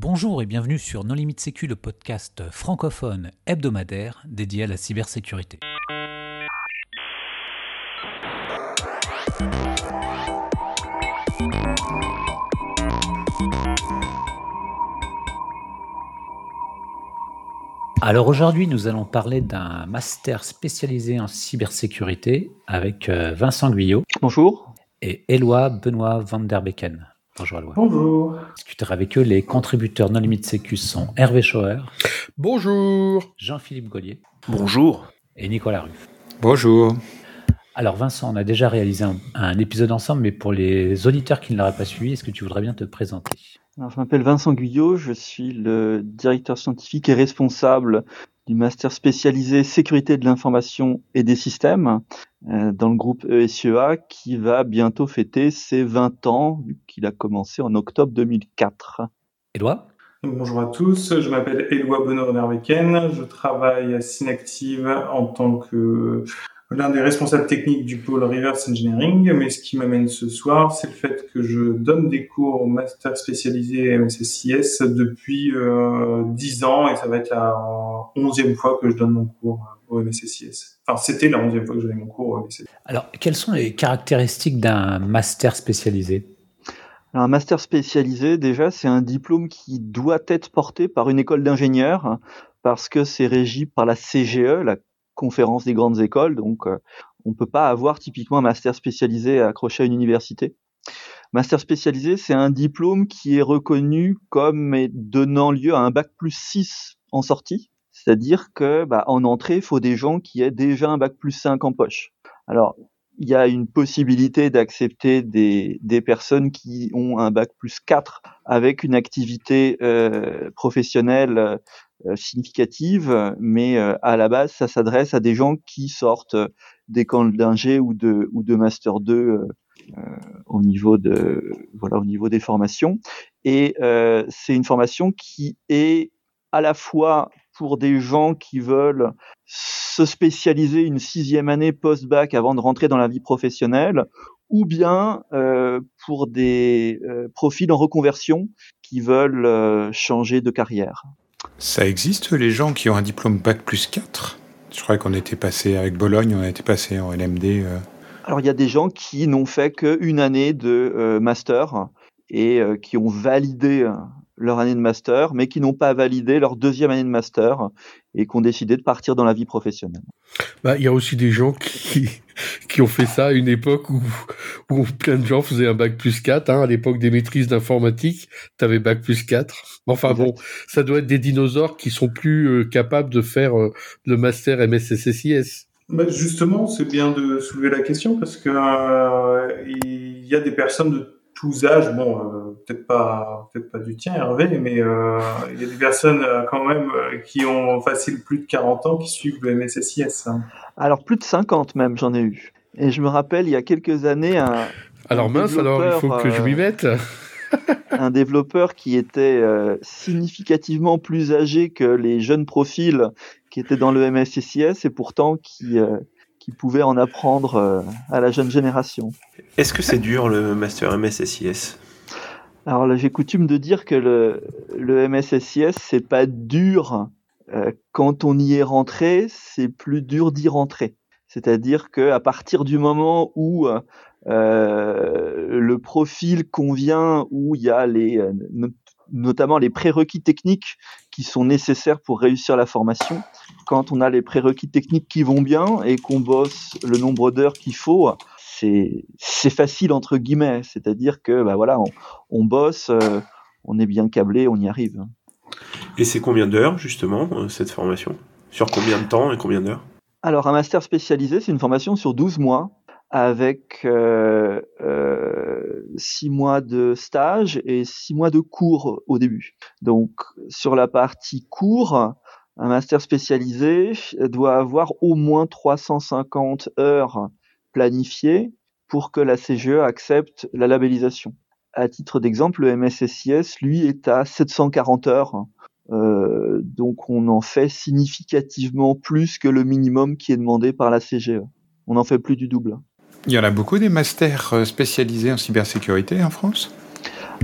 Bonjour et bienvenue sur Non Limite Sécu, le podcast francophone hebdomadaire dédié à la cybersécurité. Alors aujourd'hui, nous allons parler d'un master spécialisé en cybersécurité avec euh, Vincent Guyot. Bonjour. Et Éloi Benoît Van der Becken. Bonjour Éloi. Bonjour. Discuter avec eux, les contributeurs non limite sécu sont Hervé Schauer. Bonjour. Jean-Philippe Gollier. Bonjour. Et Nicolas Ruff. Bonjour. Alors Vincent, on a déjà réalisé un, épisode ensemble, mais pour les auditeurs qui ne l'auraient pas suivi, est-ce que tu voudrais bien te présenter? Alors, Je m'appelle Vincent Guyot, je suis le directeur scientifique et responsable du master spécialisé sécurité de l'information et des systèmes euh, dans le groupe ESEA qui va bientôt fêter ses 20 ans, qu'il a commencé en octobre 2004. Éloi Bonjour à tous, je m'appelle Éloi Bonheur-Nerveken, je travaille à Synactive en tant que l'un des responsables techniques du pôle Reverse Engineering, mais ce qui m'amène ce soir, c'est le fait que je donne des cours au master spécialisé MSSIS depuis euh, 10 ans et ça va être la onzième fois que je donne mon cours au MSSIS. Enfin, c'était la onzième fois que je donnais mon cours au MSSIS. Alors, quelles sont les caractéristiques d'un master spécialisé? Un master spécialisé, déjà, c'est un diplôme qui doit être porté par une école d'ingénieurs parce que c'est régi par la CGE, la conférence des grandes écoles. Donc, euh, on ne peut pas avoir typiquement un master spécialisé accroché à une université. Master spécialisé, c'est un diplôme qui est reconnu comme donnant lieu à un bac plus 6 en sortie. C'est-à-dire que bah, en entrée, il faut des gens qui aient déjà un bac plus 5 en poche. Alors, il y a une possibilité d'accepter des, des, personnes qui ont un bac plus 4 avec une activité euh, professionnelle significative, mais euh, à la base, ça s'adresse à des gens qui sortent des camps d'ingé ou de, ou de master 2 euh, au niveau de voilà au niveau des formations. Et c'est une formation qui est à la fois pour des gens qui veulent se spécialiser une sixième année post-bac avant de rentrer dans la vie professionnelle, ou bien euh, pour des euh, profils en reconversion qui veulent euh, changer de carrière. Ça existe les gens qui ont un diplôme bac plus 4 Je crois qu'on était passé avec Bologne, on été passé en LMD. Euh. Alors il y a des gens qui n'ont fait qu'une année de euh, master et euh, qui ont validé leur année de master, mais qui n'ont pas validé leur deuxième année de master et qui ont décidé de partir dans la vie professionnelle. Bah, il y a aussi des gens qui, qui ont fait ça à une époque où, où plein de gens faisaient un bac plus 4. Hein, à l'époque des maîtrises d'informatique, tu avais bac plus 4. Enfin bon, ça doit être des dinosaures qui sont plus euh, capables de faire euh, le master MSSSIS. Bah justement, c'est bien de soulever la question parce que euh, y a des personnes de tous âges, bon, euh, peut-être pas, peut-être pas du tien, Hervé, mais euh, il y a des personnes euh, quand même qui ont facile plus de 40 ans qui suivent le MSSIS. Hein. Alors plus de 50 même, j'en ai eu. Et je me rappelle, il y a quelques années, un. Alors mince, alors il faut que je m'y mette. un développeur qui était significativement plus âgé que les jeunes profils qui étaient dans le MSSIS et pourtant qui qui pouvait en apprendre euh, à la jeune génération. Est-ce que c'est dur le master MSSIS Alors là, j'ai coutume de dire que le, le MSSIS, c'est pas dur euh, quand on y est rentré, c'est plus dur d'y rentrer. C'est-à-dire que à partir du moment où euh, le profil convient, où il y a les, notamment les prérequis techniques qui sont nécessaires pour réussir la formation. Quand on a les prérequis techniques qui vont bien et qu'on bosse le nombre d'heures qu'il faut, c'est facile entre guillemets. C'est-à-dire que bah voilà, on, bosse, euh, on est bien câblé, on y arrive. Et c'est combien d'heures justement euh, cette formation? Sur combien de temps et combien d'heures? Alors un master spécialisé, c'est une formation sur 12 mois avec euh, euh, six mois de stage et six mois de cours au début. Donc sur la partie cours, un master spécialisé doit avoir au moins 350 heures planifiées pour que la CGE accepte la labellisation. À titre d'exemple, le MSSIS, lui, est à 740 heures. Euh, donc on en fait significativement plus que le minimum qui est demandé par la CGE. On en fait plus du double. Il y en a beaucoup des masters euh, spécialisés en cybersécurité en France?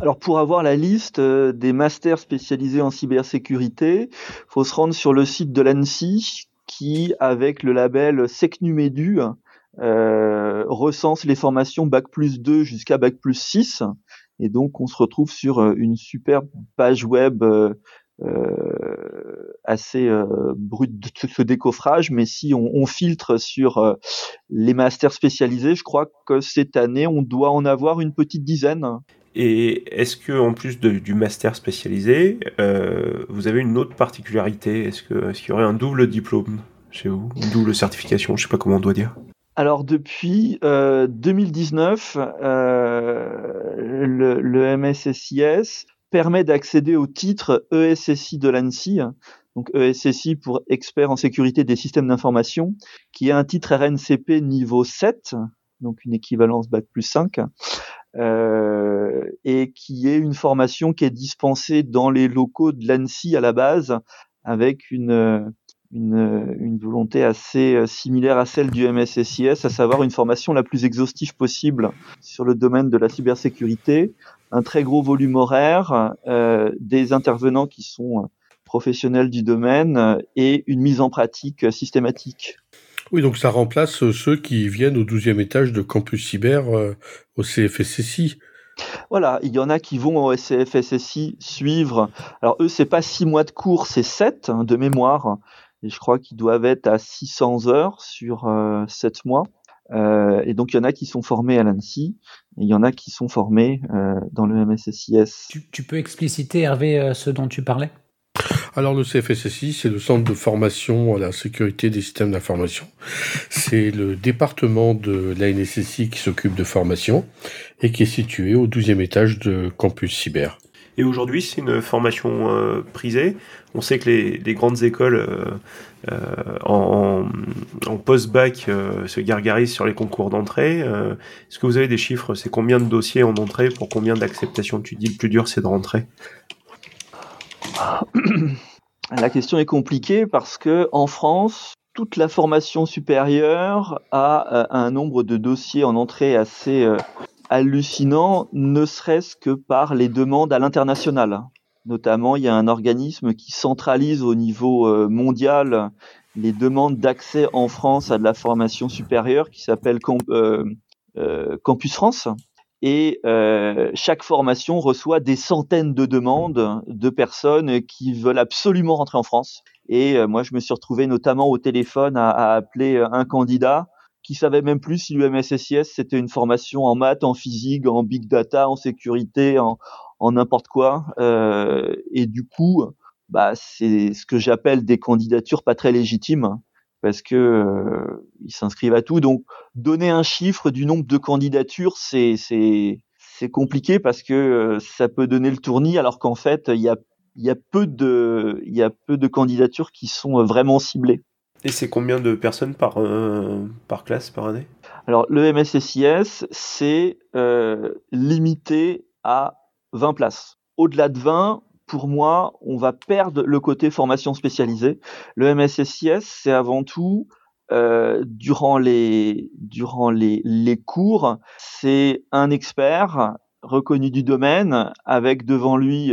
Alors pour avoir la liste euh, des masters spécialisés en cybersécurité, faut se rendre sur le site de l'ANSI qui, avec le label SecNuMedu, recense les formations Bac plus 2 jusqu'à Bac plus 6. Et donc on se retrouve sur euh, une superbe page web euh, assez brute de ce décoffrage, mais si on, filtre sur les masters spécialisés, je crois que cette année on doit en avoir une petite dizaine. Et est-ce que en plus du master spécialisé, euh, vous avez une autre particularité? Est-ce qu'il y aurait un double diplôme chez vous, une double certification Je sais pas comment on doit dire. Alors depuis euh, 2019, euh, le, le MSSIS permet d'accéder au titre ESSI de l'ANSI, donc ESSI pour expert en sécurité des systèmes d'information, qui est un titre RNCP niveau 7, donc une équivalence Bac plus 5, euh, et qui est une formation qui est dispensée dans les locaux de l'ANSI à la base, avec une, une, une, volonté assez euh, similaire à celle du MSSIS, à savoir une formation la plus exhaustive possible sur le domaine de la cybersécurité, un très gros volume horaire, euh, des intervenants qui sont professionnels du domaine et une mise en pratique systématique. Oui, donc ça remplace euh, ceux qui viennent au 12e étage de Campus Cyber euh, au CFSSI. Voilà, il y en a qui vont au CFSSI suivre. Alors eux, c'est pas six mois de cours, c'est sept hein, de mémoire. Et je crois qu'ils doivent être à 600 heures sur euh, 7 mois. Euh, et donc il y en a qui sont formés à l'ANSI, et il y en a qui sont formés euh, dans le MSSIS. Tu, tu, peux expliciter, Hervé, euh, ce dont tu parlais? Alors le CFSSI, c'est le centre de formation à la sécurité des systèmes d'information. C'est le département de l'ANSSI qui s'occupe de formation et qui est situé au 12e étage de campus cyber. Et aujourd'hui, c'est une formation euh, prisée. On sait que les, grandes écoles euh, euh, en, post-bac se gargarisent sur les concours d'entrée. Est-ce que vous avez des chiffres? C'est combien de dossiers en entrée? Pour combien d'acceptations Tu dis le plus dur, c'est de rentrer? La question est compliquée parce que en France, toute la formation supérieure a un nombre de dossiers en entrée assez hallucinant, ne serait-ce que par les demandes à l'international. Notamment, il y a un organisme qui centralise au niveau euh, mondial les demandes d'accès en France à de la formation supérieure qui s'appelle Camp Campus France et euh, chaque formation reçoit des centaines de demandes de personnes qui veulent absolument rentrer en France. Et euh, moi, je me suis retrouvé notamment au téléphone à appeler un candidat qui savait même plus si l'UMSSIS c'était une formation en maths, en physique, en big data, en sécurité, en, en n'importe quoi. Euh, et du coup, bah, c'est ce que j'appelle des candidatures pas très légitimes parce que euh, ils s'inscrivent à tout. Donc donner un chiffre du nombre de candidatures, c'est c'est compliqué parce que euh, ça peut donner le tournis, alors qu'en fait il y a il y a peu de il y a peu de candidatures qui sont vraiment ciblées. Et c'est combien de personnes par euh, par classe par année? Alors le MSSIS c'est euh, limité à 20 places. Au-delà de 20, pour moi, on va perdre le côté formation spécialisée. Le MSSIS, c'est avant tout euh, durant les durant les, les cours, c'est un expert reconnu du domaine avec devant lui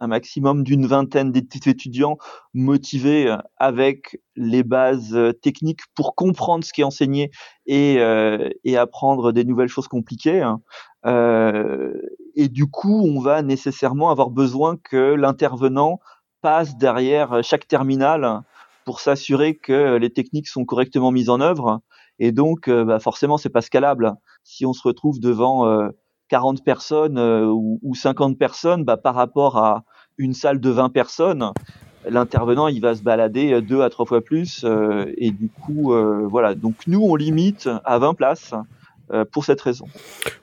un maximum d'une vingtaine d'étudiants motivés avec les bases techniques pour comprendre ce qui est enseigné et, euh, et apprendre des nouvelles choses compliquées. Euh, et du coup, on va nécessairement avoir besoin que l'intervenant passe derrière chaque terminal pour s'assurer que les techniques sont correctement mises en œuvre. Et donc, bah forcément, c'est pas scalable. Si on se retrouve devant euh, 40 personnes euh, ou, ou, 50 personnes, bah, par rapport à une salle de 20 personnes, l'intervenant il va se balader deux à trois fois plus. Euh, et du coup, euh, voilà. Donc nous, on limite à 20 places euh, pour cette raison.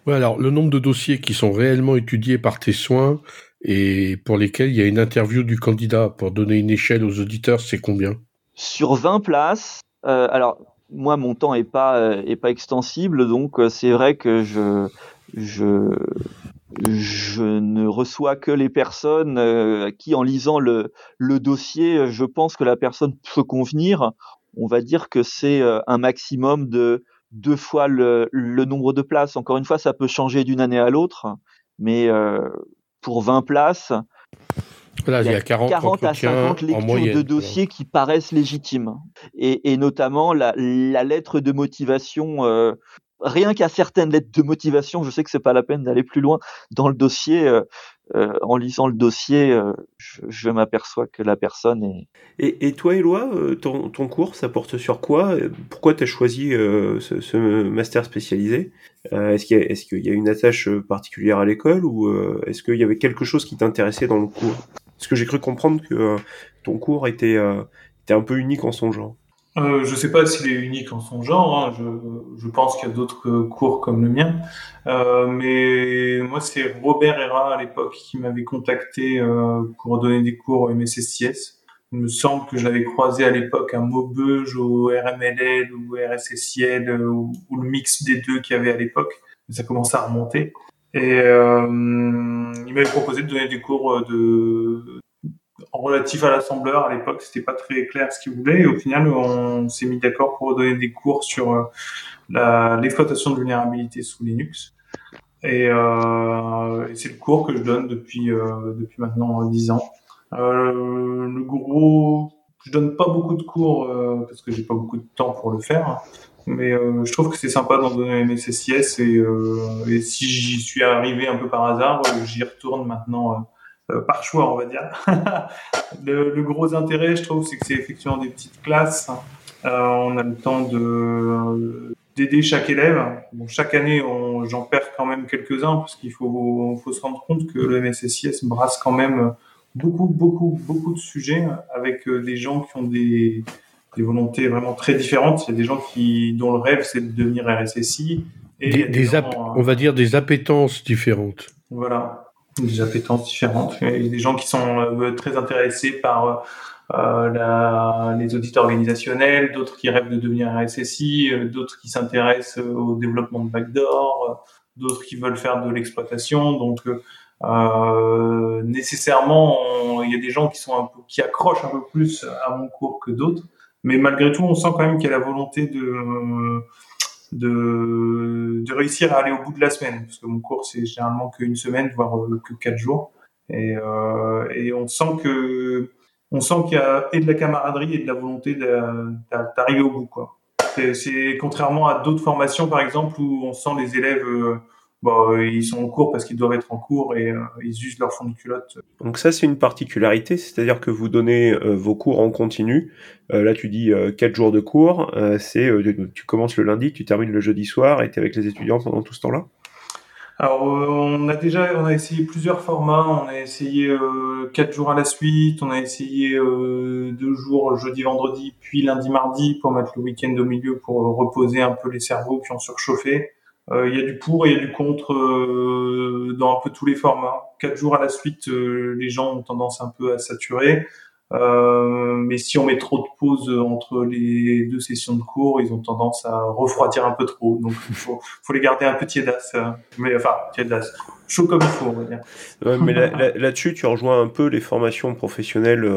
Ouais, alors le nombre de dossiers qui sont réellement étudiés par tes soins et pour lesquels il y a une interview du candidat pour donner une échelle aux auditeurs, c'est combien? Sur 20 places, euh, alors moi mon temps est pas euh, extensible, donc c'est vrai que je ne reçois que les personnes euh, qui, en lisant le, dossier, je pense que la personne peut convenir. On va dire que c'est euh, un maximum de deux fois le, nombre de places. Encore une fois, ça peut changer d'une année à l'autre, mais pour 20 places, il y a 40, à 50 lectures de dossiers qui paraissent légitimes. Et, notamment la, lettre de motivation, euh, rien qu'à certaines lettres de motivation, je sais que c'est pas la peine d'aller plus loin dans le dossier. Euh, euh, en lisant le dossier, je, m'aperçois que la personne est. Et, toi, Éloi, ton, cours, ça porte sur quoi? Pourquoi tu as choisi ce, master spécialisé? Est-ce qu'il y, y, a une attache particulière à l'école ou est-ce qu'il y avait quelque chose qui t'intéressait dans le cours? Parce que j'ai cru comprendre que euh, ton cours était, euh, était un peu unique en son genre. Euh, je ne sais pas s'il est unique en son genre. Hein. Je, je, pense qu'il y a d'autres cours comme le mien. Euh, mais moi, c'est Robert Herra à l'époque qui m'avait contacté euh, pour donner des cours au MSSIS. Il me semble que j'avais croisé à l'époque un Maubeuge au RMLL ou RSSIL ou, ou, le mix des deux qu'il y avait à l'époque. Ça commence à remonter. Et euh, il m'avait proposé de donner des cours de relatif à l'assembleur. À l'époque, c'était pas très clair ce qu'il voulait. Et au final, on s'est mis d'accord pour donner des cours sur euh, l'exploitation de vulnérabilité sous Linux. Et, euh, c'est le cours que je donne depuis euh, depuis maintenant 10 ans. Euh, le gros, je donne pas beaucoup de cours euh, parce que j'ai pas beaucoup de temps pour le faire. Mais euh, je trouve que c'est sympa d'en donner un MSSIS et, euh, et si j'y suis arrivé un peu par hasard, euh, j'y retourne maintenant par choix, on va dire. le, le, gros intérêt, je trouve, c'est que c'est effectivement des petites classes. on a le temps de d'aider chaque élève. Bon, chaque année, j'en perds quand même quelques-uns parce qu'il faut, faut se rendre compte que le MSSIS brasse quand même beaucoup, beaucoup, beaucoup de sujets avec des gens qui ont des, des volontés vraiment très différentes. Il y a des gens qui, dont le rêve, c'est de devenir RSSI. Et des, gens, on va dire des appétences différentes. Voilà, des appétences différentes. Il y a des gens qui sont euh, très intéressés par euh, la, les audits organisationnels, d'autres qui rêvent de devenir RSSI, euh, d'autres qui s'intéressent au développement de backdoor, d'autres qui veulent faire de l'exploitation. Donc, euh, nécessairement, il y a des gens qui sont un peu, qui accrochent un peu plus à mon cours que d'autres. Mais malgré tout, on sent quand même qu'il y a la volonté de, de, de, réussir à aller au bout de la semaine. Parce que mon cours, c'est généralement qu'une semaine, voire euh, que quatre jours. Et, euh, et on sent que on sent qu'il y a et de la camaraderie et de la volonté d'arriver au bout. Quoi. C'est contrairement à d'autres formations, par exemple, où on sent les élèves euh, Bon, ils sont en cours parce qu'ils doivent être en cours et euh, ils usent leur fond de culotte. Donc ça, c'est une particularité, c'est-à-dire que vous donnez euh, vos cours en continu. Euh, là, tu dis 4 jours de cours. c'est tu commences le lundi, tu termines le jeudi soir et tu es avec les étudiants pendant tout ce temps-là? Alors, on a déjà, on a essayé plusieurs formats. On a essayé euh, quatre jours à la suite. On a essayé deux jours, jeudi, vendredi, puis lundi, mardi, pour mettre le week-end au milieu pour reposer un peu les cerveaux qui ont surchauffé. Euh, il y a du pour et il y a du contre euh, dans un peu tous les formats. Quatre jours à la suite, euh, les gens ont tendance un peu à saturer. mais si on met trop de pauses entre les deux sessions de cours, ils ont tendance à refroidir un peu trop. Donc il faut, les garder un peu tiédas. mais enfin tiédas, chaud comme il faut, on va dire. mais là-dessus, tu rejoins un peu les formations professionnelles,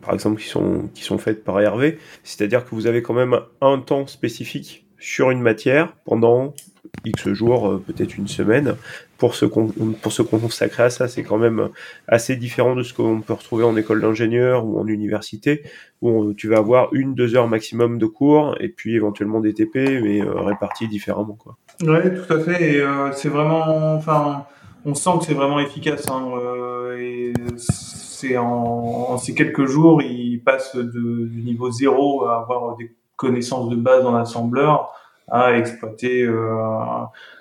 par exemple qui sont qui sont faites par Hervé. C'est-à-dire que vous avez quand même un temps spécifique sur une matière pendant X jours, euh, peut-être une semaine, pour se, pour se consacrer à ça. C'est quand même assez différent de ce qu'on peut retrouver en école d'ingénieur ou en université, où tu vas avoir une, deux heures maximum de cours, et puis éventuellement des TP, mais euh, répartis différemment. Quoi. Tout à fait. Et euh, c'est vraiment, enfin, on sent que c'est vraiment efficace. Hein, et c'est en, ces quelques jours, il passe de, du niveau zéro à avoir des connaissances de base en assembleur à exploiter euh,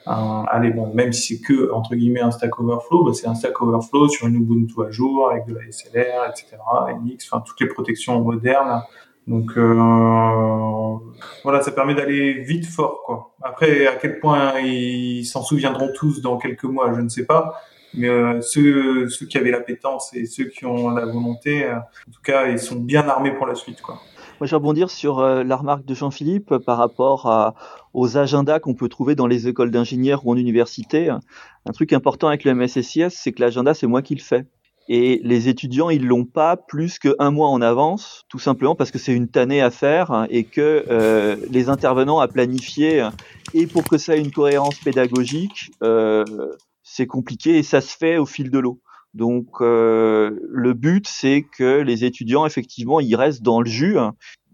un, allez bon même si c'est que entre guillemets un Stack Overflow bah, c'est un Stack Overflow sur une Ubuntu à jour avec de la SLR etc NX enfin toutes les protections modernes donc euh, voilà ça permet d'aller vite fort quoi après à quel point ils s'en souviendront tous dans quelques mois je ne sais pas mais euh, ceux, ceux qui avaient l'appétence et ceux qui ont la volonté, euh, en tout cas, ils sont bien armés pour la suite. Quoi. Moi, je vais rebondir sur euh, la remarque de Jean-Philippe par rapport à, aux agendas qu'on peut trouver dans les écoles d'ingénieurs ou en université. Un truc important avec le MSSIS, c'est que l'agenda, c'est moi qui le fais. Et les étudiants, ils l'ont pas plus qu'un mois en avance, tout simplement parce que c'est une tannée à faire et que euh, les intervenants à planifier et pour que ça ait une cohérence pédagogique, euh, c'est compliqué et ça se fait au fil de l'eau. Donc euh, le but c'est que les étudiants effectivement ils restent dans le jus,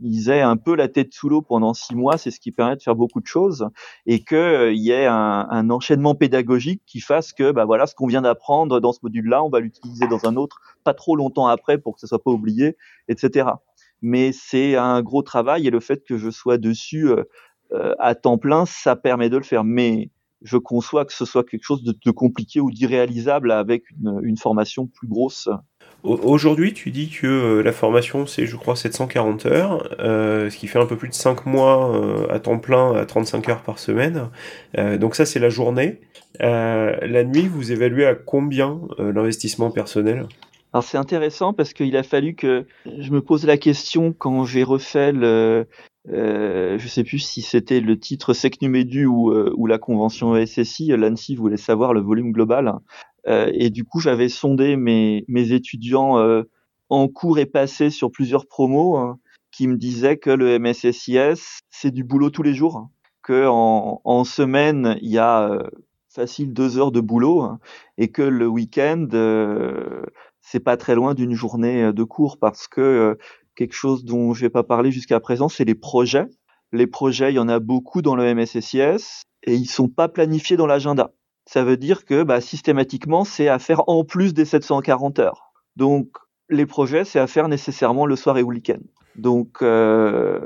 ils aient un peu la tête sous l'eau pendant six mois, c'est ce qui permet de faire beaucoup de choses et qu'il euh, y ait un, un, enchaînement pédagogique qui fasse que bah voilà ce qu'on vient d'apprendre dans ce module-là, on va l'utiliser dans un autre pas trop longtemps après pour que ça soit pas oublié, etc. Mais c'est un gros travail et le fait que je sois dessus euh, euh à temps plein, ça permet de le faire. Mais je conçois que ce soit quelque chose de, compliqué ou d'irréalisable avec une, formation plus grosse. Aujourd'hui, tu dis que euh, la formation, c'est, je crois, 740 heures, euh, ce qui fait un peu plus de 5 mois euh, à temps plein, à 35 heures par semaine. donc ça, c'est la journée. la nuit, vous évaluez à combien l'investissement personnel? Alors c'est intéressant parce qu'il a fallu que je me pose la question quand j'ai refait le, euh, je sais plus si c'était le titre SecNuMedu ou, euh, ou la convention SSI. L'ANSI voulait savoir le volume global. Euh, et du coup, j'avais sondé mes, mes étudiants euh, en cours et passé sur plusieurs promos hein, qui me disaient que le MSSIS, c'est du boulot tous les jours. Que en, semaine, il y a euh, facile deux heures de boulot hein, et que le week-end, c'est pas très loin d'une journée de cours parce que quelque chose dont je vais pas parler jusqu'à présent, c'est les projets. Les projets, il y en a beaucoup dans le MSSIS et ils sont pas planifiés dans l'agenda. Ça veut dire que bah, systématiquement, c'est à faire en plus des 740 heures. Donc, les projets, c'est à faire nécessairement le soir et au week-end. Donc, euh,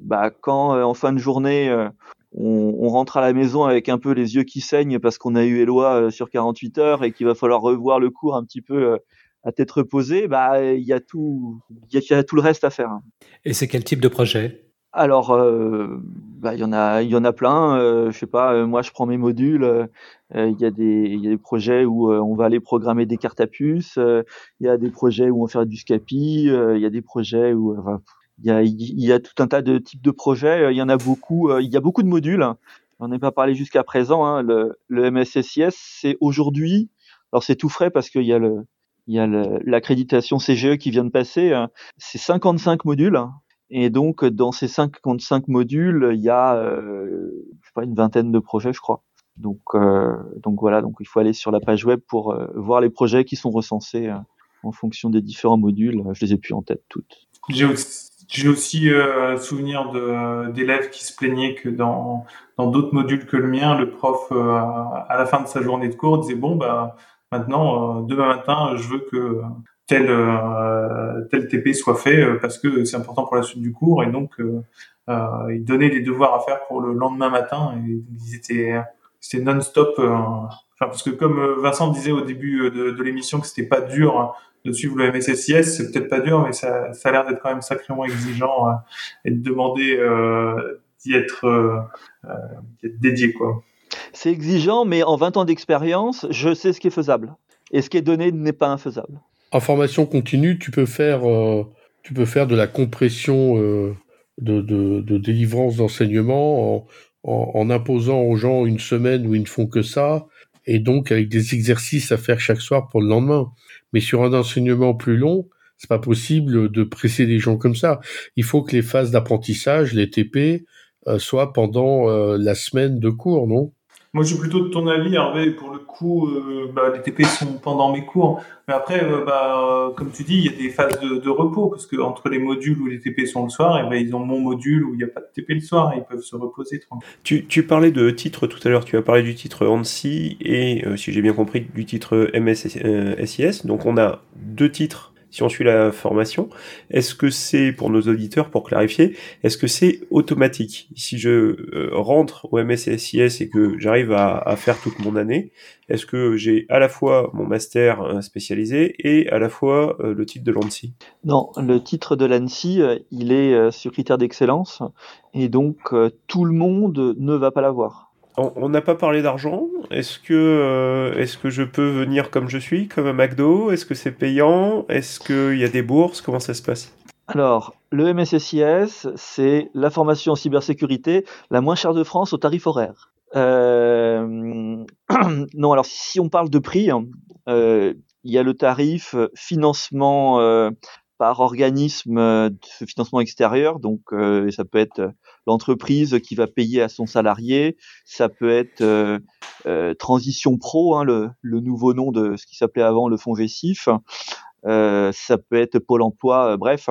bah, quand euh, en fin de journée, euh, on, on, rentre à la maison avec un peu les yeux qui saignent parce qu'on a eu Eloi euh, sur 48 heures et qu'il va falloir revoir le cours un petit peu à tête reposée, bah il y a tout, il y, a tout le reste à faire. Et c'est quel type de projet alors, euh, bah, il y en a, il y en a plein. Euh, je sais pas. Euh, moi, je prends mes modules. Euh, il y a des, il y a des projets où on va aller programmer des cartes à puce. Il y a des projets où on va faire du SCAPI. Il y a des projets où, il y a, il y a tout un tas de types de projets. Il y en a beaucoup. il y a beaucoup de modules. On ai pas parlé jusqu'à présent. Hein. Le, le MSSIS, c'est aujourd'hui. Alors c'est tout frais parce qu'il y a le, il y a l'accréditation CGE qui vient de passer. Hein. C'est 55 modules. Et donc, dans ces 55 modules, il y a, euh, je sais pas, une vingtaine de projets, je crois. Donc, euh, donc voilà, donc il faut aller sur la page web pour euh, voir les projets qui sont recensés euh, en fonction des différents modules. Je les ai plus en tête toutes. J'ai aussi, j'ai aussi euh, souvenir d'élèves qui se plaignaient que dans dans d'autres modules que le mien, le prof à la fin de sa journée de cours disait bon bah Maintenant, euh, demain matin, je veux que tel euh, tel TP soit fait euh, parce que c'est important pour la suite du cours et donc ils donnaient les devoirs à faire pour le lendemain matin et ils étaient c'était non-stop parce que comme Vincent disait au début de, de l'émission que c'était pas dur de suivre le MSSIS c'est peut-être pas dur mais ça, ça a l'air d'être quand même sacrément exigeant et de demander d'y être, être dédié quoi c'est exigeant, mais en 20 ans d'expérience, je sais ce qui est faisable. Et ce qui est donné n'est pas infaisable. En formation continue, tu peux faire, euh, tu peux faire de la compression euh, de, délivrance d'enseignement en, imposant aux gens une semaine où ils ne font que ça, et donc avec des exercices à faire chaque soir pour le lendemain. Mais sur un enseignement plus long, c'est pas possible de presser les gens comme ça. Il faut que les phases d'apprentissage, les TP, euh, soient pendant la semaine de cours, non? Moi, je suis plutôt de ton avis, Hervé. Pour le coup, euh, bah, les TP sont pendant mes cours. Mais après, euh, bah, comme tu dis, il y a des phases de, repos parce que entre les modules où les TP sont le soir, ben ils ont mon module où il n'y a pas de TP le soir ils peuvent se reposer Tu, parlais de titre tout à l'heure. Tu as parlé du titre ANSI et, euh, si j'ai bien compris, du titre MSSIS. Donc, on a deux titres si on suit la formation, est-ce que c'est, pour nos auditeurs, pour clarifier, est-ce que c'est automatique? Si je euh, rentre au MSSIS et que j'arrive à, faire toute mon année, est-ce que j'ai à la fois mon master euh, spécialisé et à la fois euh, le titre de l'ANSI Non, le titre de l'ANSI, il est sur critère d'excellence et donc tout le monde ne va pas l'avoir on n'a pas parlé d'argent. Est-ce que, euh, est-ce que je peux venir comme je suis, comme un McDo? Est-ce que c'est payant? Est-ce qu'il y a des bourses? Comment ça se passe? Alors, le MSSIS, c'est la formation en cybersécurité la moins chère de France au tarif horaire. Euh... non, alors si on parle de prix, hein, euh, il y a le tarif financement par organisme de financement extérieur. Donc, ça peut être l'entreprise qui va payer à son salarié, ça peut être Transition Pro, hein, le, le, nouveau nom de ce qui s'appelait avant le fonds Vessif. ça peut être Pôle Emploi, bref.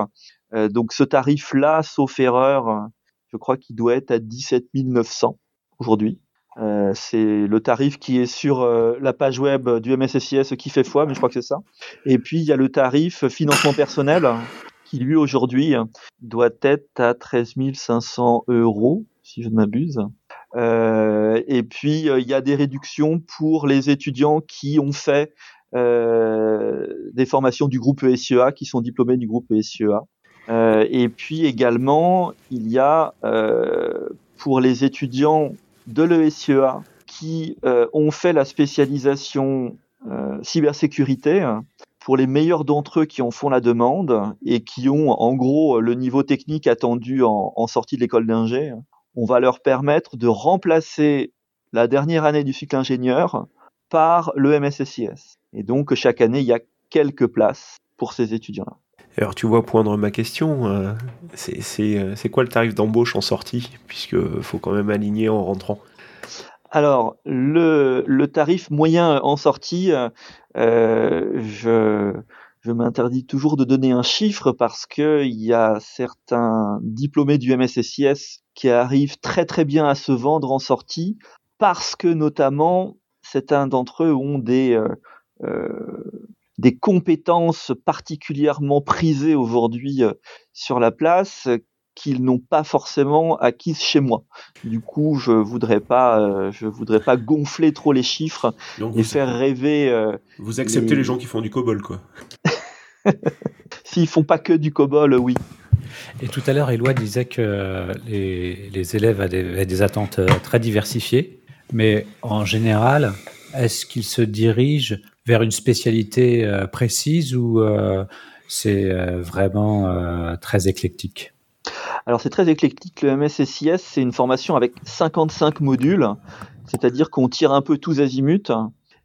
donc, ce tarif-là, sauf erreur, je crois qu'il doit être à 17 900 aujourd'hui. Euh, c'est le tarif qui est sur euh, la page web du MSSIS qui fait foi, mais je crois que c'est ça. Et puis il y a le tarif financement personnel qui lui aujourd'hui doit être à 13 500 euros, si je ne m'abuse. Euh, et puis il y a des réductions pour les étudiants qui ont fait des formations du groupe ESEA, qui sont diplômés du groupe ESEA. et puis également, il y a pour les étudiants de l'ESEA qui euh, ont fait la spécialisation euh, cybersécurité pour les meilleurs d'entre eux qui en font la demande et qui ont en gros le niveau technique attendu en, en sortie de l'école d'ingé, on va leur permettre de remplacer la dernière année du cycle ingénieur par le MSSIS. Et donc chaque année, il y a quelques places pour ces étudiants-là. Alors tu vois poindre ma question, euh, euh, c'est quoi le tarif d'embauche en sortie Puisque faut quand même aligner en rentrant? Alors le, tarif moyen en sortie, euh, je, je m'interdis toujours de donner un chiffre parce que il y a certains diplômés du MSSIS qui arrivent très très bien à se vendre en sortie parce que notamment certains d'entre eux ont des des compétences particulièrement prisées aujourd'hui euh, sur la place qu'ils n'ont pas forcément acquises chez moi. Du coup, je voudrais pas, euh, je voudrais pas gonfler trop les chiffres et faire rêver. Euh, vous acceptez les... gens qui font du cobol, quoi. S'ils font pas que du cobol, oui. Et tout à l'heure, Éloi disait que les, les élèves avaient des attentes très diversifiées, mais en général, est-ce qu'ils se dirigent vers une spécialité euh, précise ou euh, c'est euh, vraiment très éclectique? Alors c'est très éclectique. Le MSSIS, c'est une formation avec 55 modules, c'est-à-dire qu'on tire un peu tous azimuts.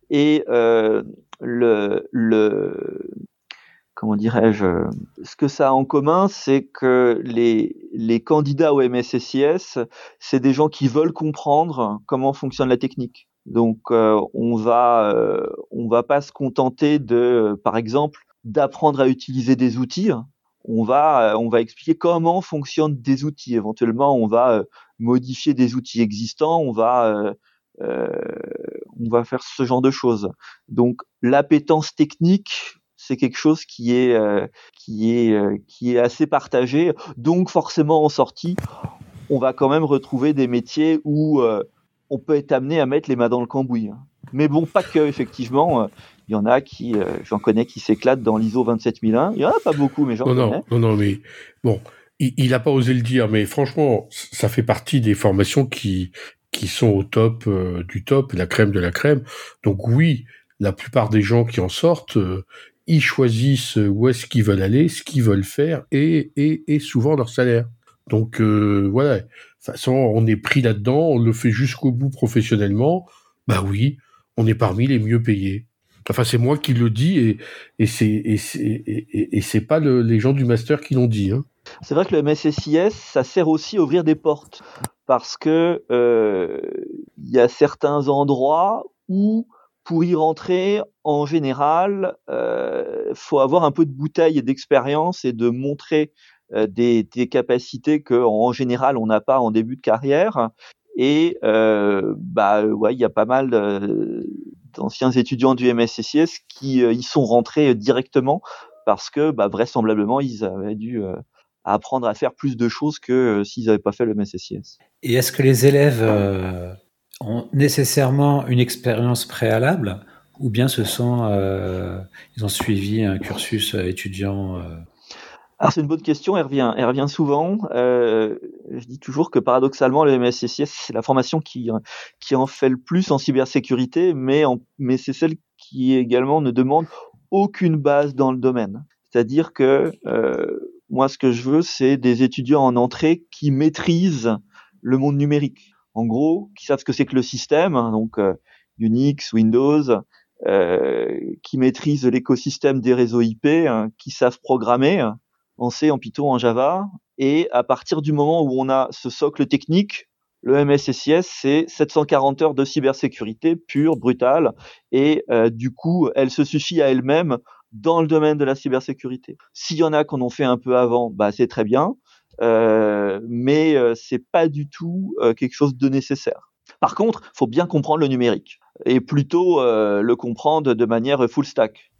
Et le, comment dirais-je, ce que ça a en commun, c'est que les, les candidats au MSSIS, c'est des gens qui veulent comprendre comment fonctionne la technique. Donc euh, on va euh, on va pas se contenter de par exemple d'apprendre à utiliser des outils. On va on va expliquer comment fonctionnent des outils. Éventuellement, on va euh, modifier des outils existants. On va on va faire ce genre de choses. Donc l'appétence technique, c'est quelque chose qui est qui est qui est assez partagé. Donc forcément en sortie, on va quand même retrouver des métiers où on peut être amené à mettre les mains dans le cambouis. Hein. Mais bon, pas que, effectivement. Euh, il y en a qui, euh, j'en connais, qui s'éclatent dans l'ISO 27001. Il y en a pas beaucoup, mais j'en connais. Non, non, non, mais bon, il n'a pas osé le dire, mais franchement, ça fait partie des formations qui, qui sont au top euh, du top, la crème de la crème. Donc oui, la plupart des gens qui en sortent, ils choisissent où est-ce qu'ils veulent aller, ce qu'ils veulent faire et, et, et souvent leur salaire. Donc voilà, toute façon, on est pris là-dedans, on le fait jusqu'au bout professionnellement. Bah oui, on est parmi les mieux payés. Enfin, c'est moi qui le dis et, et c'est et pas les gens du master qui l'ont dit. Hein. C'est vrai que le MSSIS, ça sert aussi à ouvrir des portes parce que euh, il y a certains endroits où pour y rentrer, en général, euh, faut avoir un peu de bouteille et d'expérience et de montrer euh, des, des, capacités qu'en général on n'a pas en début de carrière. Et euh, bah ouais, il y a pas mal d'anciens étudiants du MSCCS qui euh, y sont rentrés directement parce que bah, vraisemblablement ils avaient dû apprendre à faire plus de choses que s'ils n'avaient pas fait le MSCCS. Et est-ce que les élèves ont nécessairement une expérience préalable ou bien ce sont ils ont suivi un cursus étudiant alors c'est une bonne question, elle revient, elle revient souvent. Euh, je dis toujours que paradoxalement le MSCCS c'est la formation qui en fait le plus en cybersécurité, mais c'est celle qui également ne demande aucune base dans le domaine. C'est-à-dire que euh, moi ce que je veux c'est des étudiants en entrée qui maîtrisent le monde numérique. En gros, qui savent ce que c'est que le système, hein, donc euh, Unix, Windows, qui maîtrisent l'écosystème des réseaux IP, hein, qui savent programmer en C, en Python, en Java. Et à partir du moment où on a ce socle technique, le MSSIS, c'est 740 heures de cybersécurité pure, brutale, et du coup, elle se suffit à elle-même dans le domaine de la cybersécurité. S'il y en a qu'on en fait un peu avant, bah c'est très bien, euh, mais euh, c'est pas du tout euh, quelque chose de nécessaire. Par contre, faut bien comprendre le numérique et plutôt euh, le comprendre de manière full stack.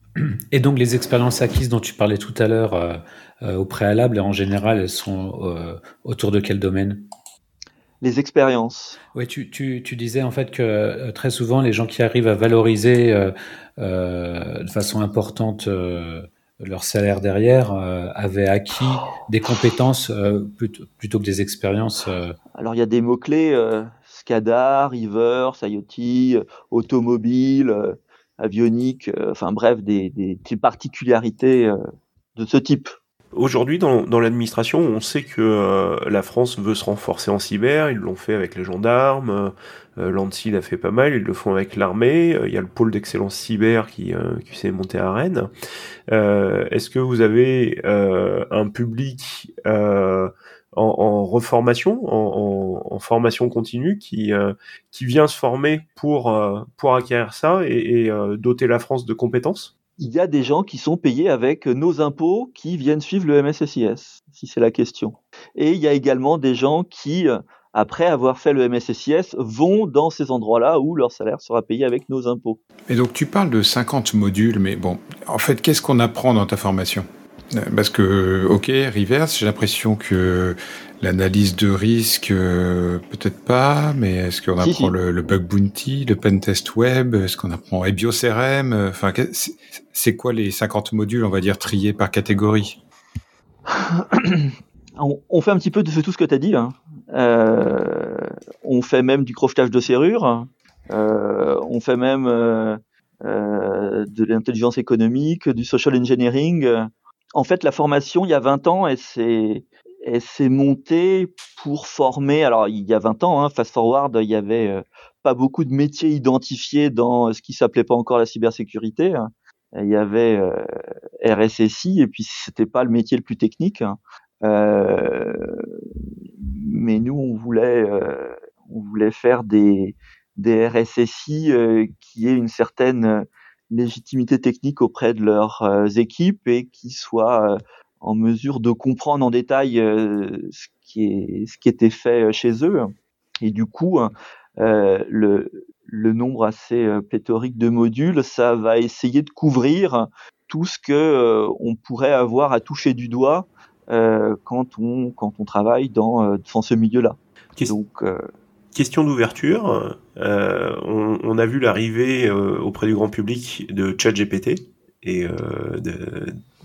Et donc les expériences acquises dont tu parlais tout à l'heure au préalable, en général, elles sont autour de quel domaine? Les expériences. Oui, tu, tu, tu, disais en fait que euh, très souvent les gens qui arrivent à valoriser euh, euh, de façon importante euh, leur salaire derrière euh, avaient acquis des compétences plutôt, plutôt, que des expériences. Alors il y a des mots-clés, SCADA, Reverse, IoT, automobile, avionique, enfin bref, des, des, des particularités de ce type. Aujourd'hui, dans, dans l'administration, on sait que euh, la France veut se renforcer en cyber. Ils l'ont fait avec les gendarmes. Euh, L'ANSI l'a fait pas mal. Ils le font avec l'armée. Euh, il y a le pôle d'excellence cyber qui, euh, qui s'est monté à Rennes. Euh, est-ce que vous avez un public en, en, reformation, en, en, formation continue, qui, qui vient se former pour, pour acquérir ça et, et doter la France de compétences il y a des gens qui sont payés avec nos impôts qui viennent suivre le MSSIS, si c'est la question. Et il y a également des gens qui, après avoir fait le MSSIS, vont dans ces endroits-là où leur salaire sera payé avec nos impôts. Et donc tu parles de 50 modules, mais bon, en fait, qu'est-ce qu'on apprend dans ta formation? Parce que, ok, reverse, j'ai l'impression que l'analyse de risque, euh, peut-être pas, mais est-ce qu'on apprend si, si. Le, le, bug bounty, le pentest web, est-ce qu'on apprend EBIOS-RM Enfin, c'est quoi les 50 modules, on va dire, triés par catégorie? On, on, fait un petit peu de tout ce que tu as dit. Hein. Euh, on fait même du crochetage de serrure. Euh, on fait même euh, euh de l'intelligence économique, du social engineering en fait, la formation, il y a 20 ans, elle s'est, montée pour former. Alors, il y a 20 ans, hein, fast forward, il y avait euh, pas beaucoup de métiers identifiés dans ce qui s'appelait pas encore la cybersécurité. Hein. Il y avait euh, RSSI et puis c'était pas le métier le plus technique. Hein. Euh, mais nous, on voulait, euh, on voulait faire des, des RSSI euh, qui aient une certaine légitimité technique auprès de leurs euh, équipes et qui soient euh, en mesure de comprendre en détail euh, ce qui est ce qui était fait chez eux. Et du coup, le, le nombre assez pléthorique de modules, ça va essayer de couvrir tout ce que on pourrait avoir à toucher du doigt quand on quand on travaille dans dans ce milieu-là. Donc question d'ouverture, euh, on, a vu l'arrivée euh, auprès du grand public de ChatGPT et euh,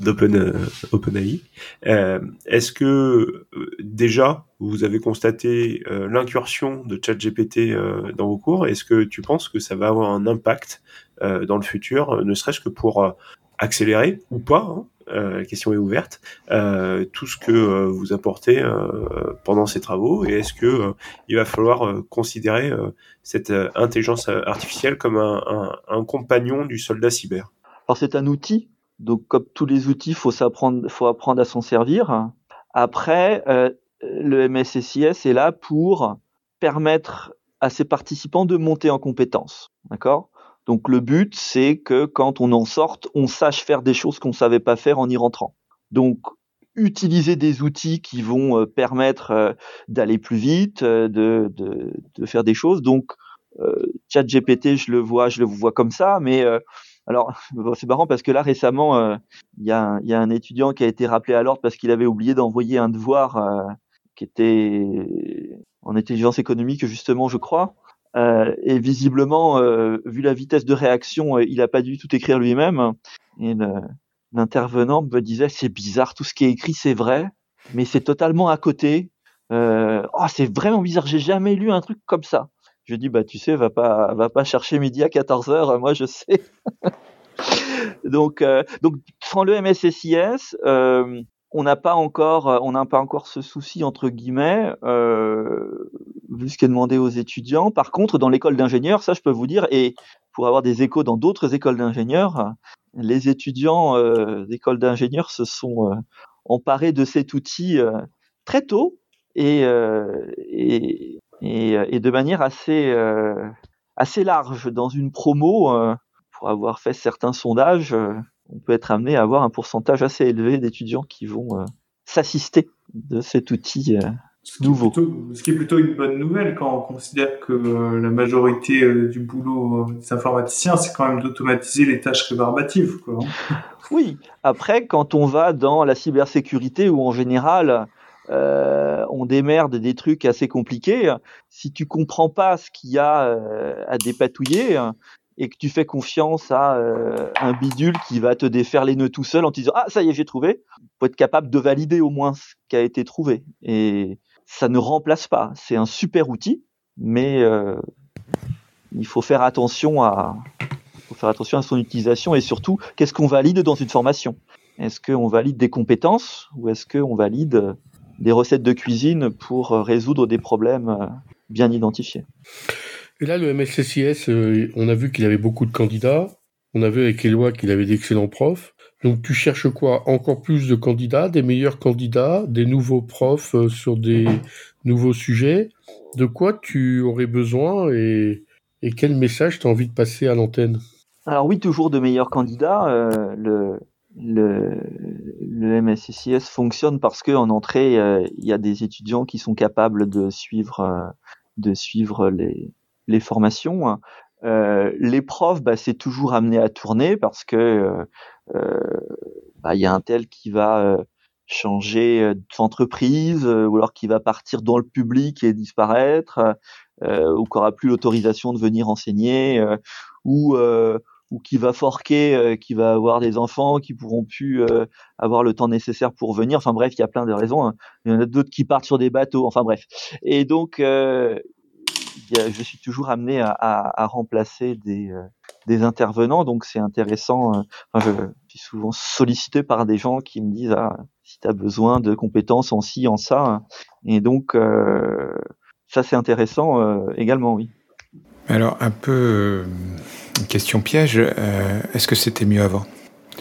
d'OpenAI. Euh, Est-ce que déjà vous avez constaté l'incursion de ChatGPT dans vos cours? Est-ce que tu penses que ça va avoir un impact dans le futur, ne serait-ce que pour accélérer ou pas hein, la question est ouverte, euh, tout ce que euh, vous apportez pendant ces travaux et est-ce que il va falloir considérer cette intelligence artificielle comme un, compagnon du soldat cyber? Alors c'est un outil, donc comme tous les outils, faut s'apprendre, faut apprendre à s'en servir. Après, le MSSIS est là pour permettre à ses participants de monter en compétences, d'accord? Donc le but, c'est que quand on en sorte, on sache faire des choses qu'on ne savait pas faire en y rentrant. Donc utiliser des outils qui vont euh, permettre euh, d'aller plus vite, euh, de, faire des choses. Donc ChatGPT, je le vois, je le vois comme ça, mais alors c'est marrant parce que là récemment, il y, a, un étudiant qui a été rappelé à l'ordre parce qu'il avait oublié d'envoyer un devoir qui était en intelligence économique justement, je crois. Euh, et visiblement, euh, vu la vitesse de réaction, euh, il n'a pas dû tout écrire lui-même. Et l'intervenant me disait c'est bizarre, tout ce qui est écrit c'est vrai, mais c'est totalement à côté. Oh, c'est vraiment bizarre, j'ai jamais lu un truc comme ça. Je dis bah tu sais, va pas, va pas chercher midi à 14 heures, moi je sais. donc, donc sans le MSSIS, on n'a pas encore, euh, on n'a pas encore ce souci entre guillemets, euh, vu ce qui est demandé aux étudiants. Par contre, dans l'école d'ingénieurs, ça, je peux vous dire, et pour avoir des échos dans d'autres écoles d'ingénieurs, les étudiants euh, d'écoles d'ingénieurs se sont euh, emparés de cet outil euh, très tôt et, et, et, de manière assez, assez large. Dans une promo, pour avoir fait certains sondages, on peut être amené à avoir un pourcentage assez élevé d'étudiants qui vont s'assister de cet outil ce nouveau. ce qui est plutôt une bonne nouvelle quand on considère que euh, la majorité euh, du boulot euh, des informaticiens, c'est quand même d'automatiser les tâches rébarbatives. Quoi. Oui, après, quand on va dans la cybersécurité où en général, on démerde des trucs assez compliqués, si tu comprends pas ce qu'il y a à dépatouiller, et que tu fais confiance à un bidule qui va te défaire les nœuds tout seul en te disant ah ça y est j'ai trouvé, faut être capable de valider au moins ce qui a été trouvé. Et ça ne remplace pas. C'est un super outil, mais euh, il faut faire attention à faut faire attention à son utilisation et surtout qu'est-ce qu'on valide dans une formation? Est-ce qu'on valide des compétences ou est-ce qu'on valide des recettes de cuisine pour résoudre des problèmes euh, bien identifiés? Et là, le MSCIS, euh, on a vu qu'il avait beaucoup de candidats. On a vu avec Eloi qu'il avait d'excellents profs. Donc tu cherches quoi? Encore plus de candidats, des meilleurs candidats, des nouveaux profs euh, sur des nouveaux sujets. De quoi tu aurais besoin et, quel message tu as envie de passer à l'antenne? Alors oui, toujours de meilleurs candidats. Euh, le, le, fonctionne parce qu'en entrée, euh, il y a des étudiants qui sont capables de suivre les, les formations. les profs, bah, c'est toujours amené à tourner parce que euh, bah, il y a un tel qui va euh, changer euh, d'entreprise ou alors qui va partir dans le public et disparaître ou qui aura plus l'autorisation de venir enseigner ou ou qui va forquer, qui va avoir des enfants qui pourront plus avoir le temps nécessaire pour venir. Enfin bref, il y a plein de raisons. Hein. Il y en a d'autres qui partent sur des bateaux. Enfin bref. Et donc, je suis toujours amené à, remplacer des, des intervenants, donc c'est intéressant. Euh, je suis souvent sollicité par des gens qui me disent ah, si tu as besoin de compétences en ci, en ça. Et donc, euh, ça c'est intéressant euh, également, oui. Alors, un peu question piège, est-ce que c'était mieux avant?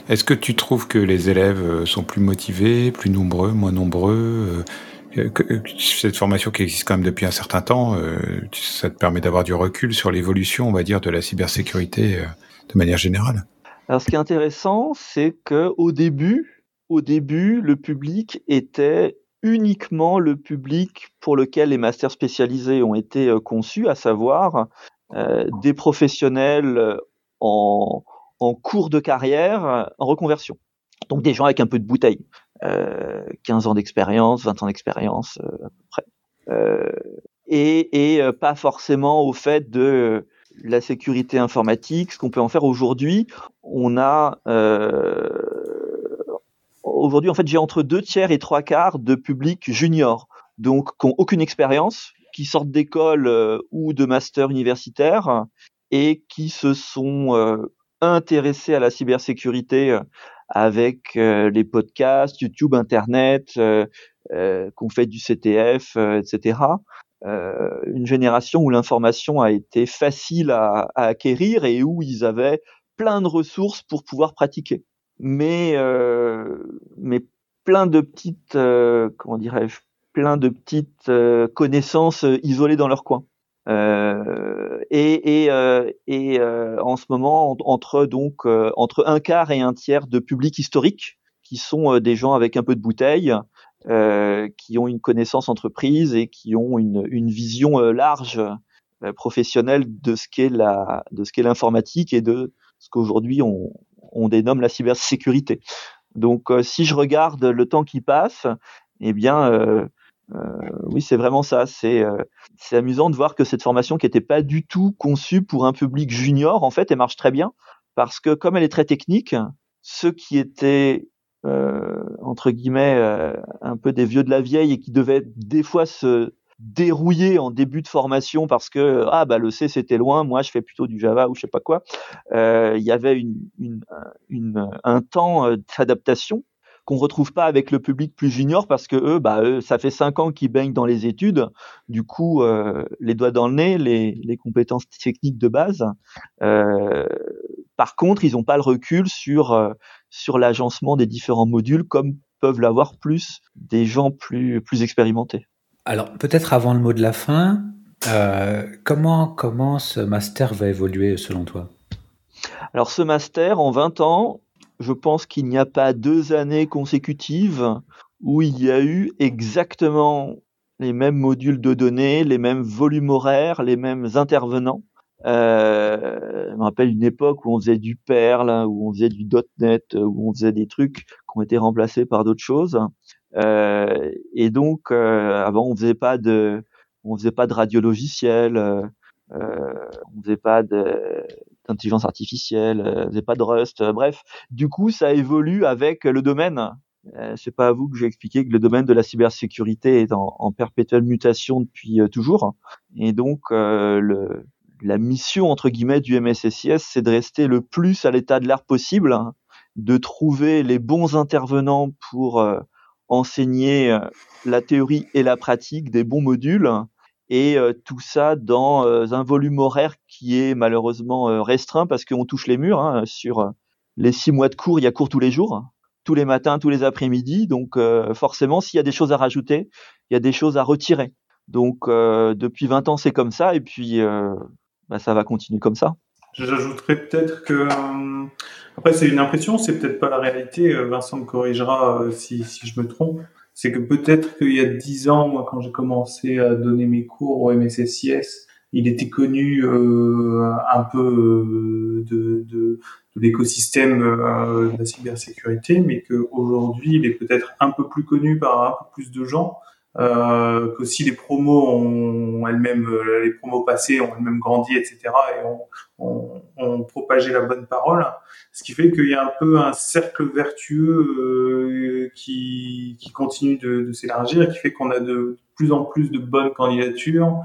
Est-ce que tu trouves que les élèves sont plus motivés, plus nombreux, moins nombreux cette formation qui existe quand même depuis un certain temps, euh, ça te permet d'avoir du recul sur l'évolution, on va dire, de la cybersécurité euh, de manière générale. Alors, ce qui est intéressant, c'est que au début, au début, le public était uniquement le public pour lequel les masters spécialisés ont été euh, conçus, à savoir des professionnels en, en cours de carrière, en reconversion. Donc des gens avec un peu de bouteille. 15 euh, ans d'expérience, 20 ans d'expérience euh, à peu près. Euh, et, pas forcément au fait de la sécurité informatique, ce qu'on peut en faire aujourd'hui. On a aujourd'hui en fait j'ai entre deux tiers et trois quarts de public junior, donc qui n'ont aucune expérience, qui sortent d'école ou de master universitaire et qui se sont intéressés à la cybersécurité avec euh, les podcasts, YouTube, Internet, euh, euh, qu'on fait du CTF, etc. une génération où l'information a été facile à, à, acquérir et où ils avaient plein de ressources pour pouvoir pratiquer. Mais, mais plein de petites, comment dirais-je, plein de petites connaissances isolées dans leur coin. Euh, et, et, euh, et euh, en ce moment, entre donc entre un quart et un tiers de public historique, qui sont des gens avec un peu de bouteille, qui ont une connaissance entreprise et qui ont une, une vision large professionnelle de ce qu'est la de ce qu'est l'informatique et de ce qu'aujourd'hui on, on dénomme la cybersécurité. Donc, si je regarde le temps qui passe, eh bien, euh, oui, c'est vraiment ça. C'est c'est amusant de voir que cette formation qui n'était pas du tout conçue pour un public junior, en fait, elle marche très bien parce que comme elle est très technique, ceux qui étaient euh, entre guillemets euh, un peu des vieux de la vieille et qui devaient des fois se dérouiller en début de formation parce que ah bah le C c'était loin, moi je fais plutôt du Java ou je sais pas quoi. Euh, il y avait une, une, une, un temps d'adaptation qu'on retrouve pas avec le public plus junior parce que eux, bah, eux, ça fait cinq ans qu'ils baignent dans les études. Du coup, euh, les doigts dans le nez, les, les compétences techniques de base. Euh, par contre, ils n'ont pas le recul sur euh, sur l'agencement des différents modules comme peuvent l'avoir plus des gens plus plus expérimentés. Alors peut-être avant le mot de la fin, euh, comment comment ce master va évoluer selon toi? Alors ce master en 20 ans, je pense qu'il n'y a pas deux années consécutives où il y a eu exactement les mêmes modules de données, les mêmes volumes horaires, les mêmes intervenants. Euh, je me rappelle une époque où on faisait du Perl, où on faisait du .NET, où on faisait des trucs qui ont été remplacés par d'autres choses. Euh, et donc, euh, avant, on faisait pas de, on faisait pas de radio logiciel, euh, on faisait pas d'intelligence artificielle, on faisait pas de Rust. bref, du coup, ça évolue avec le domaine. c'est pas à vous que j'ai expliqué que le domaine de la cybersécurité est en, en perpétuelle mutation depuis toujours. Et donc, le, la mission entre guillemets du MSSIS, c'est de rester le plus à l'état de l'art possible, hein, de trouver les bons intervenants pour euh, enseigner euh, la théorie et la pratique des bons modules, et euh, tout ça dans un volume horaire qui est malheureusement restreint parce qu'on touche les murs. Hein, sur les six mois de cours, il y a cours tous les jours, tous les matins, tous les après-midi, donc forcément, s'il y a des choses à rajouter, il y a des choses à retirer. Donc depuis 20 ans, c'est comme ça, et puis bah, ça va continuer comme ça. J'ajouterais peut-être que, euh, après c'est une impression, c'est peut-être pas la réalité, euh, Vincent me corrigera euh, si je me trompe, c'est que peut-être qu'il y a dix ans, moi quand j'ai commencé à donner mes cours au MSSIS, il était connu un peu de, de, de l'écosystème de la cybersécurité, mais qu'aujourd'hui il est peut-être un peu plus connu par un peu plus de gens euh, qu'aussi les promos ont elles-mêmes, euh, les promos passées ont elles-mêmes grandi, etc. et ont, ont, ont, propagé la bonne parole. Ce qui fait qu'il y a un peu un cercle vertueux euh, qui, qui continue de, de s'élargir qui fait qu'on a de plus en plus de bonnes candidatures.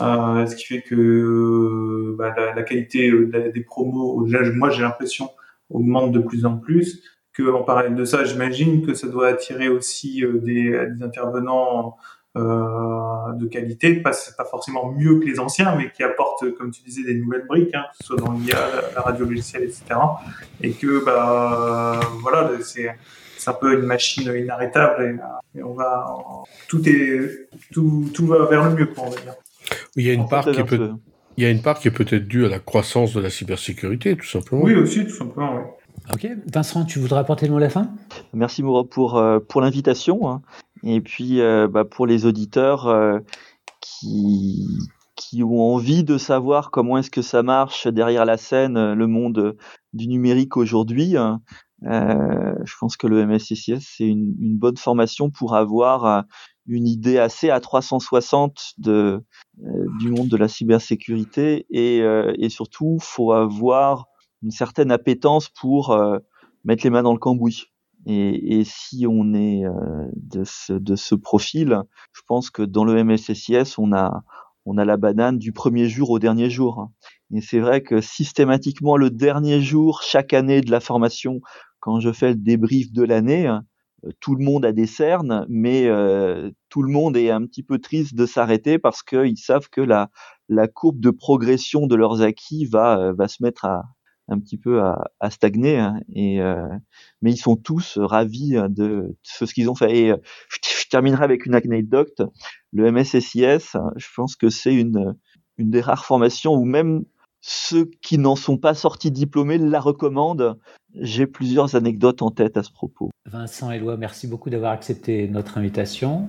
Euh, ce qui fait que euh, bah, la, la, qualité des promos, moi j'ai l'impression, augmente de plus en plus que en parallèle de ça, j'imagine que ça doit attirer aussi euh, des, des, intervenants euh, de qualité, pas, pas forcément mieux que les anciens, mais qui apportent, comme tu disais, des nouvelles briques, hein, que ce soit dans l'IA, la, la radio logicielle, etc. Et que, bah, voilà, c'est un peu une machine inarrêtable et, on va tout est tout, tout va vers le mieux on va dire. Il y a une part qui peut il y a une part qui est peut-être due à la croissance de la cybersécurité, tout simplement. Oui, aussi, tout simplement. Oui. Ok, Vincent, tu voudrais apporter le mot de la fin? Merci Moura pour, euh, pour l'invitation. Hein. Et puis euh, bah, pour les auditeurs euh, qui, qui ont envie de savoir comment est-ce que ça marche derrière la scène, le monde du numérique aujourd'hui, hein. je pense que le MSCCS, c'est une, une, bonne formation pour avoir une idée assez à 360 de, du monde de la cybersécurité et, et surtout, faut avoir une certaine appétence pour euh, mettre les mains dans le cambouis. Et, et si on est euh, de, ce, de ce profil, je pense que dans le MSSIS, on a, on a la banane du premier jour au dernier jour. Et c'est vrai que systématiquement, le dernier jour, chaque année de la formation, quand je fais le débrief de l'année, euh, tout le monde a des cernes, mais euh, tout le monde est un petit peu triste de s'arrêter parce qu'ils savent que la, la courbe de progression de leurs acquis va, va se mettre à, un petit peu à, stagner. Hein, et euh, mais ils sont tous ravis hein, de, ce qu'ils ont fait. Et euh, je, terminerai avec une anecdote. Le MSSIS, je pense que c'est une une des rares formations où même ceux qui n'en sont pas sortis diplômés la recommandent. J'ai plusieurs anecdotes en tête à ce propos. Vincent Eloi, merci beaucoup d'avoir accepté notre invitation.